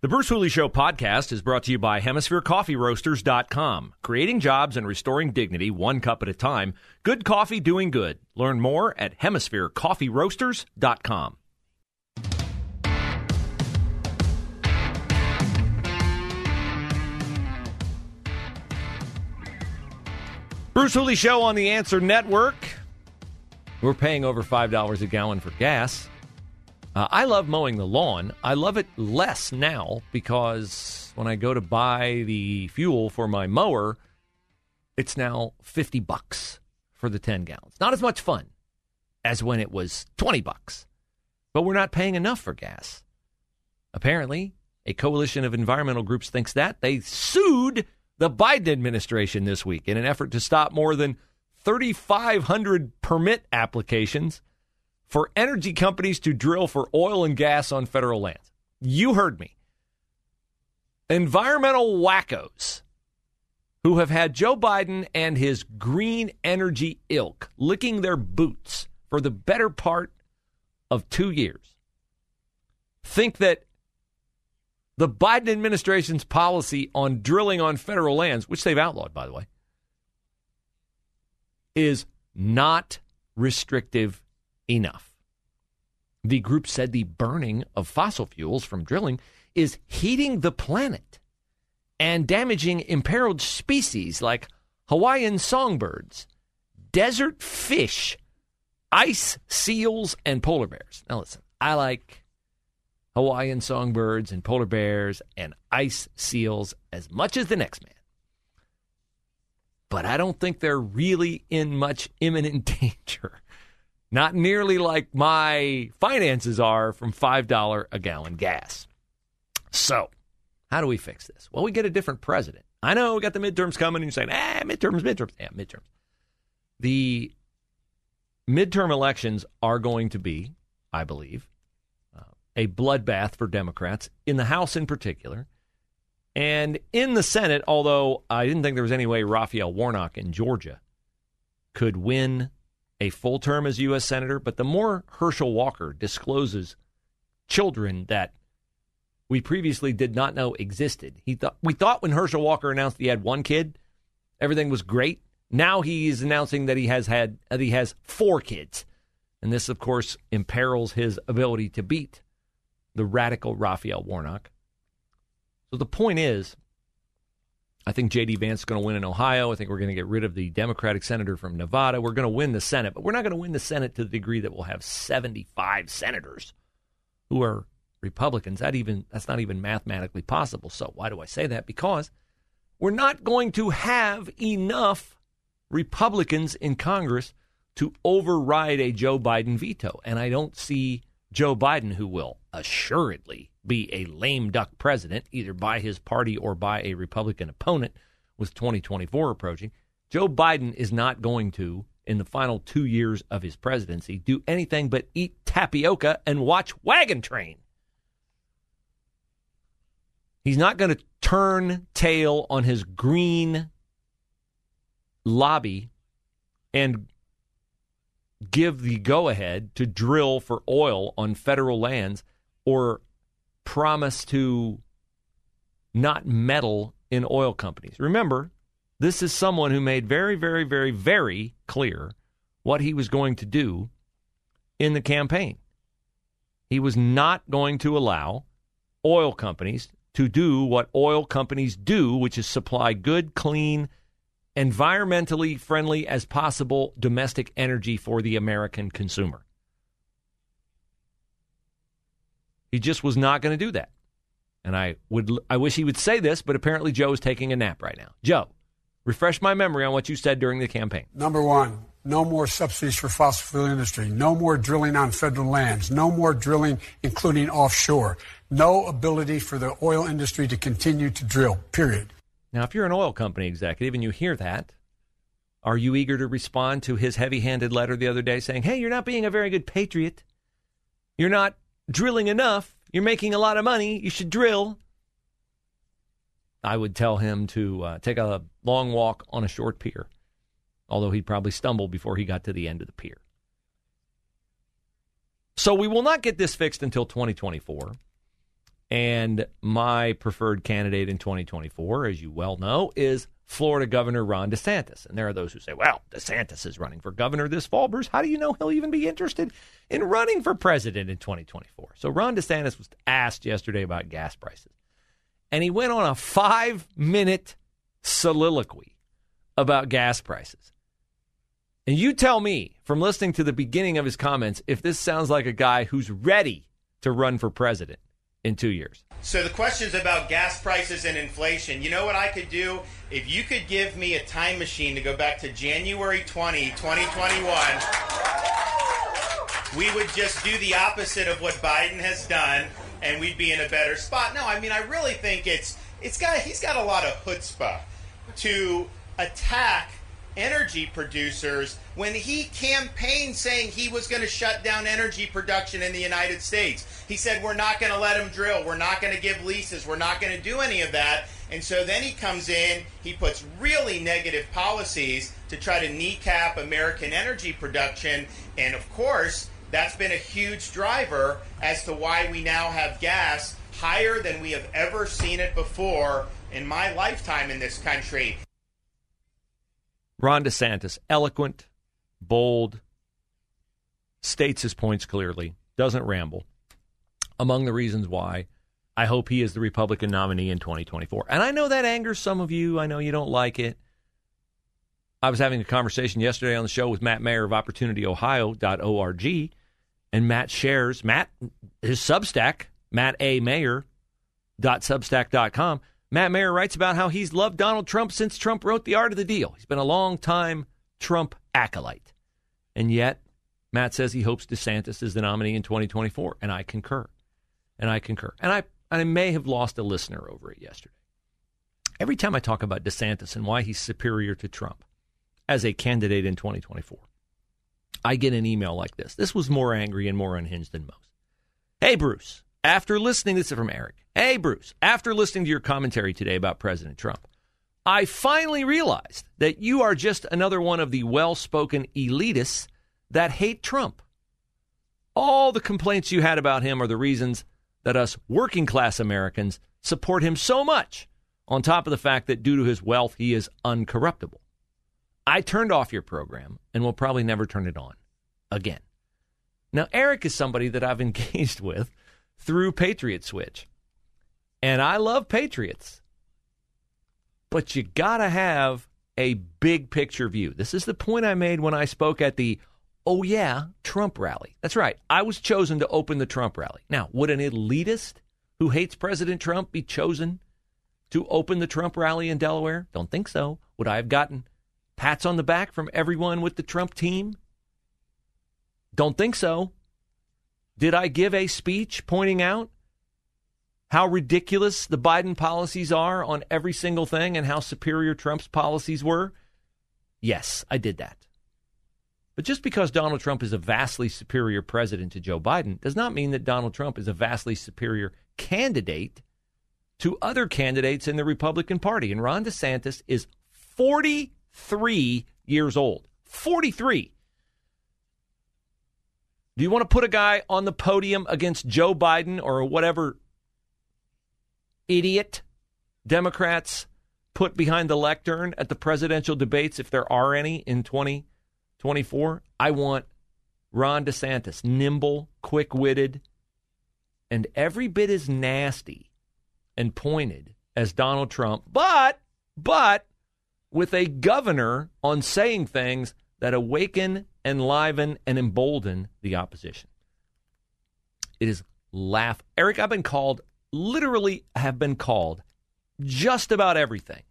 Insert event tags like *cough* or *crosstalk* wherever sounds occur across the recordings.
The Bruce Hooley Show podcast is brought to you by HemisphereCoffeeRoasters.com. Creating jobs and restoring dignity one cup at a time. Good coffee doing good. Learn more at HemisphereCoffeeRoasters.com. Bruce Hooley Show on the Answer Network. We're paying over $5 a gallon for gas. Uh, I love mowing the lawn. I love it less now because when I go to buy the fuel for my mower, it's now 50 bucks for the 10 gallons. Not as much fun as when it was 20 bucks. But we're not paying enough for gas. Apparently, a coalition of environmental groups thinks that. They sued the Biden administration this week in an effort to stop more than 3,500 permit applications for energy companies to drill for oil and gas on federal lands. You heard me. Environmental wackos who have had Joe Biden and his green energy ilk licking their boots for the better part of two years think that the Biden administration's policy on drilling on federal lands, which they've outlawed, by the way, is not restrictive enough. The group said the burning of fossil fuels from drilling is heating the planet and damaging imperiled species like Hawaiian songbirds, desert fish, ice seals, and polar bears. Now, listen, I like Hawaiian songbirds and polar bears and ice seals as much as the next man. But I don't think they're really in much imminent *laughs* danger. Not nearly like my finances are from $5 a gallon gas. So, how do we fix this? Well, we get a different president. I know we got the midterms coming, and you're saying, ah, midterms, midterms. Yeah, midterms. The midterm elections are going to be, I believe, uh, a bloodbath for Democrats, in the House in particular. And in the Senate, although I didn't think there was any way Raphael Warnock in Georgia could win a full term as U.S. Senator, but the more Herschel Walker discloses children that we previously did not know existed, he thought we thought when Herschel Walker announced he had one kid, everything was great. Now he's announcing that he has had that he has four kids, and this, of course, imperils his ability to beat the radical Raphael Warnock. So the point is, I think J.D. Vance is going to win in Ohio. I think we're going to get rid of the Democratic senator from Nevada. We're going to win the Senate, but we're not going to win the Senate to the degree that we'll have 75 senators who are Republicans. That even that's not even mathematically possible. So why do I say that? Because we're not going to have enough Republicans in Congress to override a Joe Biden veto, and I don't see Joe Biden, who will assuredly be a lame duck president, either by his party or by a Republican opponent with 2024 approaching. Joe Biden is not going to, in the final two years of his presidency, do anything but eat tapioca and watch Wagon Train. He's not going to turn tail on his green lobby and give the go ahead to drill for oil on federal lands or promise to not meddle in oil companies. Remember, this is someone who made very, very, very, very clear what he was going to do in the campaign. He was not going to allow oil companies to do what oil companies do, which is supply good, clean, environmentally friendly as possible domestic energy for the American consumer. He just was not going to do that. And I would I wish he would say this, but apparently Joe is taking a nap right now. Joe, refresh my memory on what you said during the campaign. Number one, no more subsidies for fossil fuel industry. No more drilling on federal lands. No more drilling, including offshore. no ability for the oil industry to continue to drill, period. Now, if you're an oil company executive and you hear that, are you eager to respond to his heavy handed letter the other day saying, hey, you're not being a very good patriot? You're not drilling enough. You're making a lot of money. You should drill. I would tell him to uh, take a long walk on a short pier, although he'd probably stumble before he got to the end of the pier. So we will not get this fixed until 2024. And my preferred candidate in 2024, as you well know, is Florida Governor Ron DeSantis. And there are those who say, well, DeSantis is running for governor this fall. Bruce, how do you know he'll even be interested in running for president in 2024? So Ron DeSantis was asked yesterday about gas prices. And he went on a five minute soliloquy about gas prices. And you tell me from listening to the beginning of his comments if this sounds like a guy who's ready to run for president in two years. So the questions about gas prices and inflation. You know what I could do? If you could give me a time machine to go back to January 20, 2021, we would just do the opposite of what Biden has done and we'd be in a better spot. No, I mean I really think it's it's got he's got a lot of chutzpah to attack energy producers when he campaigned saying he was going to shut down energy production in the United States. He said, We're not going to let them drill. We're not going to give leases. We're not going to do any of that. And so then he comes in, he puts really negative policies to try to kneecap American energy production. And of course, that's been a huge driver as to why we now have gas higher than we have ever seen it before in my lifetime in this country. Ron DeSantis, eloquent, bold, states his points clearly, doesn't ramble. Among the reasons why I hope he is the Republican nominee in 2024. And I know that angers some of you. I know you don't like it. I was having a conversation yesterday on the show with Matt Mayer of OpportunityOhio.org, and Matt shares, Matt, his Substack, Matt A. Mayer.substack.com Matt Mayer writes about how he's loved Donald Trump since Trump wrote The Art of the Deal. He's been a long time Trump acolyte. And yet, Matt says he hopes DeSantis is the nominee in 2024. And I concur. And I concur. And I, I may have lost a listener over it yesterday. Every time I talk about DeSantis and why he's superior to Trump as a candidate in 2024, I get an email like this. This was more angry and more unhinged than most. Hey, Bruce, after listening, this is from Eric. Hey, Bruce, after listening to your commentary today about President Trump, I finally realized that you are just another one of the well spoken elitists that hate Trump. All the complaints you had about him are the reasons that us working class Americans support him so much, on top of the fact that due to his wealth, he is uncorruptible. I turned off your program and will probably never turn it on again. Now, Eric is somebody that I've *laughs* engaged with through Patriot Switch. And I love Patriots. But you got to have a big picture view. This is the point I made when I spoke at the Oh Yeah Trump rally. That's right. I was chosen to open the Trump rally. Now, would an elitist who hates President Trump be chosen to open the Trump rally in Delaware? Don't think so. Would I have gotten pats on the back from everyone with the Trump team? Don't think so. Did I give a speech pointing out how ridiculous the Biden policies are on every single thing and how superior Trump's policies were? Yes, I did that. But just because Donald Trump is a vastly superior president to Joe Biden does not mean that Donald Trump is a vastly superior candidate to other candidates in the Republican Party. And Ron DeSantis is 43 years old. 43. Do you want to put a guy on the podium against Joe Biden or whatever idiot Democrats put behind the lectern at the presidential debates, if there are any in 2024? I want Ron DeSantis, nimble, quick witted, and every bit as nasty and pointed as Donald Trump, but, but with a governor on saying things that awaken, enliven, and embolden the opposition. It is laugh. Eric, I've been called, literally have been called just about everything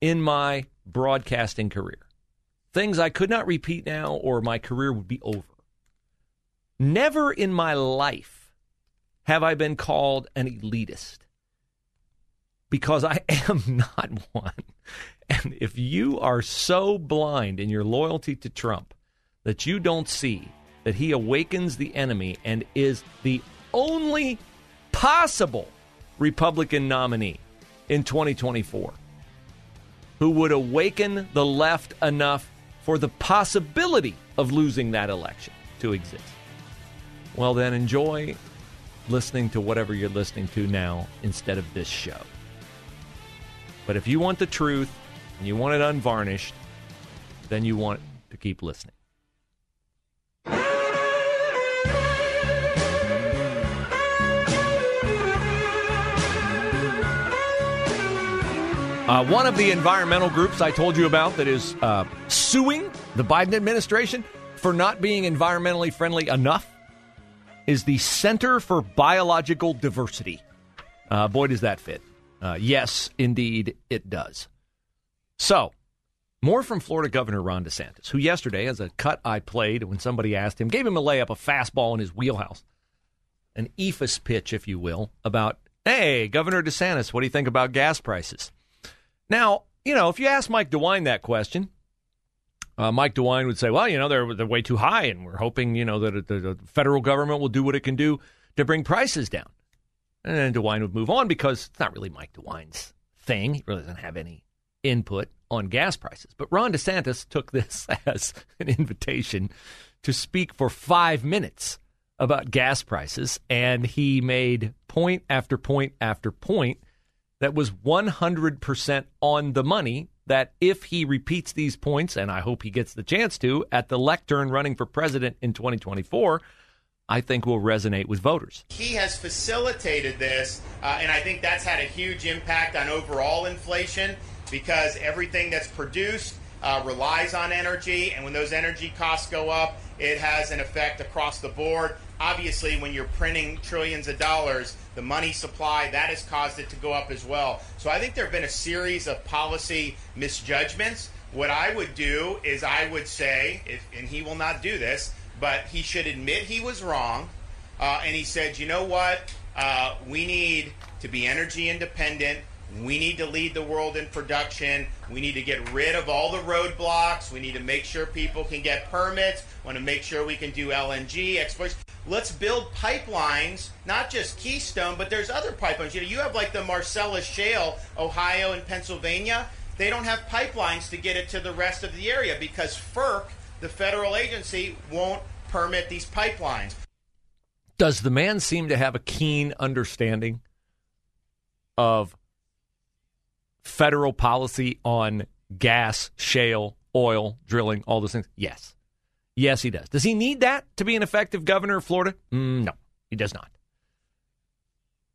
in my broadcasting career. Things I could not repeat now or my career would be over. Never in my life have I been called an elitist? Because I *laughs* am not one. And if you are so blind in your loyalty to Trump that you don't see that he awakens the enemy and is the only possible Republican nominee in 2024 who would awaken the left enough for the possibility of losing that election to exist. Well, then enjoy listening to whatever you're listening to now instead of this show. But if you want the truth and you want it unvarnished, then you want to keep listening. Uh, one of the environmental groups I told you about that is uh, suing the Biden administration for not being environmentally friendly enough is the Center for Biological Diversity. Uh, boy, does that fit. Uh, yes, indeed, it does. So, more from Florida Governor Ron DeSantis, who yesterday, as a cut I played when somebody asked him, gave him a layup, a fastball in his wheelhouse, an eephus pitch, if you will, about, hey, Governor DeSantis, what do you think about gas prices? Now, you know, if you ask Mike DeWine that question, uh, Mike DeWine would say, well, you know, they're, they're way too high, and we're hoping, you know, that the, the federal government will do what it can do to bring prices down. And then DeWine would move on because it's not really Mike DeWine's thing. He really doesn't have any input on gas prices. But Ron DeSantis took this *laughs* as an invitation to speak for five minutes about gas prices, and he made point after point after point that was 100% on the money. That if he repeats these points, and I hope he gets the chance to, at the lectern running for president in 2024, I think will resonate with voters. He has facilitated this, uh, and I think that's had a huge impact on overall inflation because everything that's produced uh, relies on energy, and when those energy costs go up, it has an effect across the board. Obviously, when you're printing trillions of dollars, the money supply that has caused it to go up as well. So I think there have been a series of policy misjudgments. What I would do is I would say, if, and he will not do this, but he should admit he was wrong. Uh, and he said, you know what? Uh, we need to be energy independent. We need to lead the world in production. We need to get rid of all the roadblocks. We need to make sure people can get permits. We want to make sure we can do LNG exploration. Let's build pipelines, not just Keystone, but there's other pipelines. You know, you have like the Marcellus Shale, Ohio and Pennsylvania. They don't have pipelines to get it to the rest of the area because FERC, the federal agency, won't permit these pipelines. Does the man seem to have a keen understanding of federal policy on gas, shale, oil, drilling, all those things? Yes. Yes, he does. Does he need that to be an effective governor of Florida? Mm, no, he does not.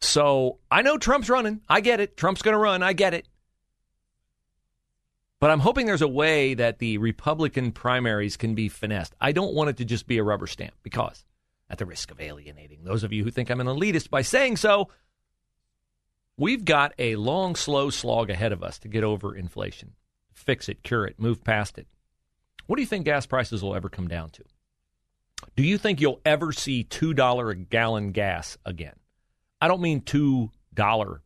So I know Trump's running. I get it. Trump's going to run. I get it. But I'm hoping there's a way that the Republican primaries can be finessed. I don't want it to just be a rubber stamp because, at the risk of alienating those of you who think I'm an elitist by saying so, we've got a long, slow slog ahead of us to get over inflation, fix it, cure it, move past it. What do you think gas prices will ever come down to? Do you think you'll ever see $2 a gallon gas again? I don't mean $2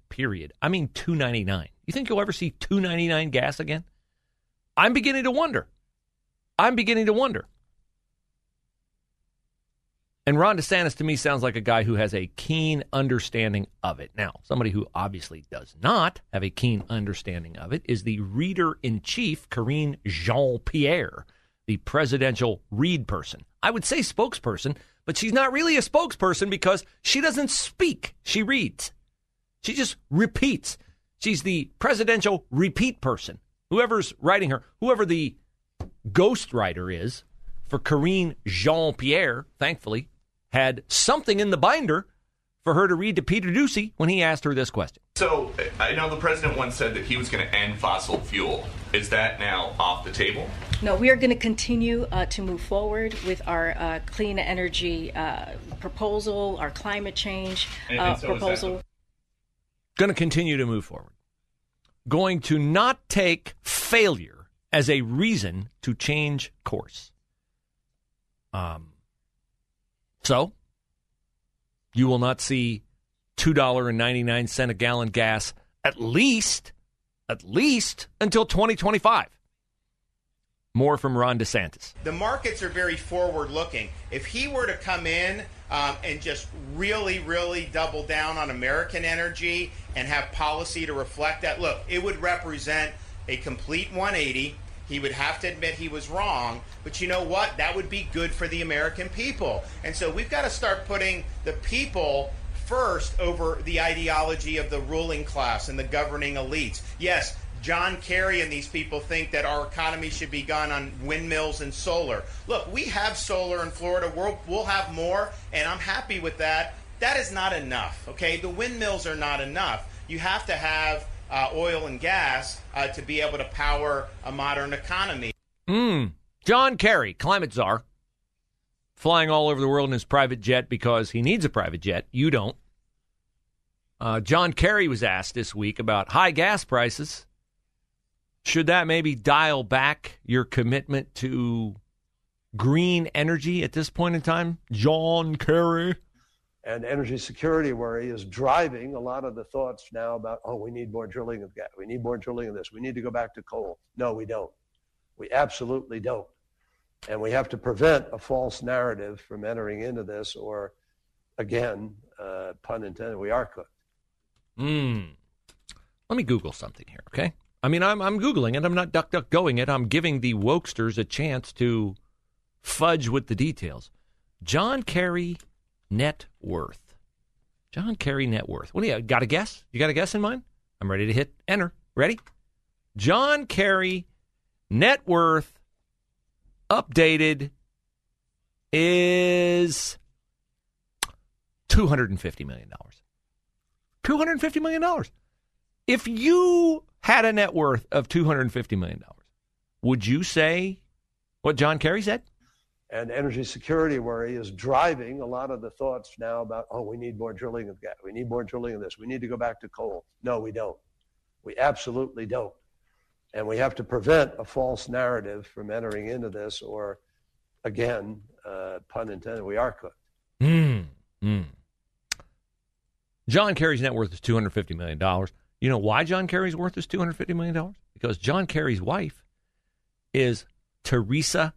period. I mean 2.99. You think you'll ever see 2.99 gas again? I'm beginning to wonder. I'm beginning to wonder. And Ron DeSantis to me sounds like a guy who has a keen understanding of it. Now, somebody who obviously does not have a keen understanding of it is the reader in chief, Karine Jean Pierre, the presidential read person. I would say spokesperson, but she's not really a spokesperson because she doesn't speak, she reads. She just repeats. She's the presidential repeat person whoever's writing her, whoever the ghostwriter is for Karine Jean Pierre, thankfully, had something in the binder for her to read to Peter Doocy when he asked her this question. So I know the president once said that he was going to end fossil fuel. Is that now off the table? No, we are going to continue uh, to move forward with our uh, clean energy uh, proposal, our climate change And- and uh, so proposal. the- Going to continue to move forward. Going to not take failure as a reason to change course. Um, so, You will not see $2.99 a gallon gas at least, at least until 2025. More from Ron DeSantis. The markets are very forward looking. If he were to come in um, and just really, really double down on American energy and have policy to reflect that, look, it would represent a complete 180. He would have to admit he was wrong, but you know what? That would be good for the American people. And so we've got to start putting the people first over the ideology of the ruling class and the governing elites. Yes, John Kerry and these people think that our economy should be gone on windmills and solar. Look, we have solar in Florida. We'll, we'll have more, and I'm happy with that. That is not enough, okay? The windmills are not enough. You have to have uh, oil and gas uh, to be able to power a modern economy. Mm. John Kerry, climate czar, flying all over the world in his private jet because he needs a private jet. You don't. Uh, John Kerry was asked this week about high gas prices should that maybe dial back your commitment to green energy at this point in time? John Kerry. And energy security worry is driving a lot of the thoughts now about, oh, we need more drilling of gas. We need more drilling of this. We need to go back to coal. No, we don't. We absolutely don't. And we have to prevent a false narrative from entering into this, or again, uh, pun intended, we are cooked. Hmm. Let me Google something here, okay? I mean, I'm I'm googling it. I'm not duck duck going it. I'm giving the wokesters a chance to fudge with the details. John Kerry net worth. John Kerry net worth. What do you got a guess? You got a guess in mind? I'm ready to hit enter. Ready? John Kerry net worth updated is $250 million. $250 million. If you had a net worth of $250 million, would you say what John Kerry said? And energy security worry is driving a lot of the thoughts now about, oh, we need more drilling of gas. We need more drilling of this. We need to go back to coal. No, we don't. We absolutely don't. And we have to prevent a false narrative from entering into this, or again, uh, pun intended, we are cooked. Mm, mm. John Kerry's net worth is $250 million. You know why John Kerry's worth is $250 million? Because John Kerry's wife is Teresa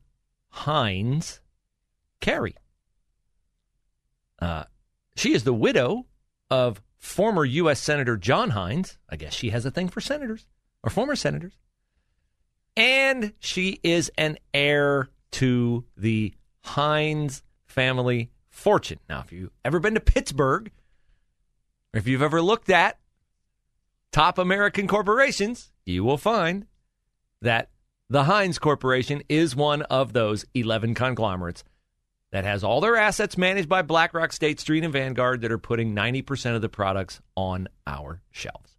Heinz Kerry. Uh, she is the widow of former U.S. Senator John Heinz. I guess she has a thing for senators or former senators. And she is an heir to the Heinz family fortune. Now, if you've ever been to Pittsburgh, or if you've ever looked at top American corporations, you will find that the Heinz Corporation is one of those 11 conglomerates that has all their assets managed by BlackRock, State Street, and Vanguard that are putting 90% of the products on our shelves.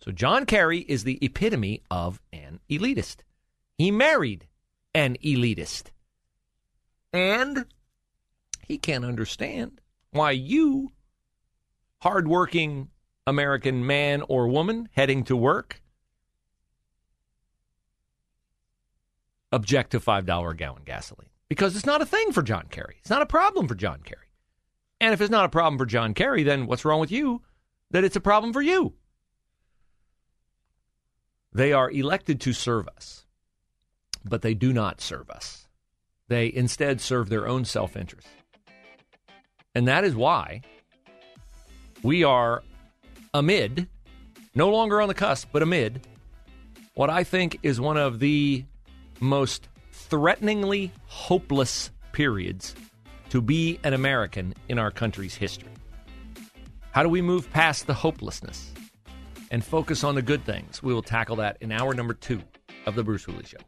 So John Kerry is the epitome of an elitist. He married an elitist. And he can't understand why you, hardworking American man or woman heading to work object to $5 a gallon gasoline because it's not a thing for John Kerry. It's not a problem for John Kerry. And if it's not a problem for John Kerry, then what's wrong with you that it's a problem for you? They are elected to serve us, but they do not serve us. They instead serve their own self interest. And that is why we are amid, no longer on the cusp, but amid what I think is one of the most threateningly hopeless periods to be an American in our country's history. How do we move past the hopelessness and focus on the good things? We will tackle that in hour number two of The Bruce Hooley Show.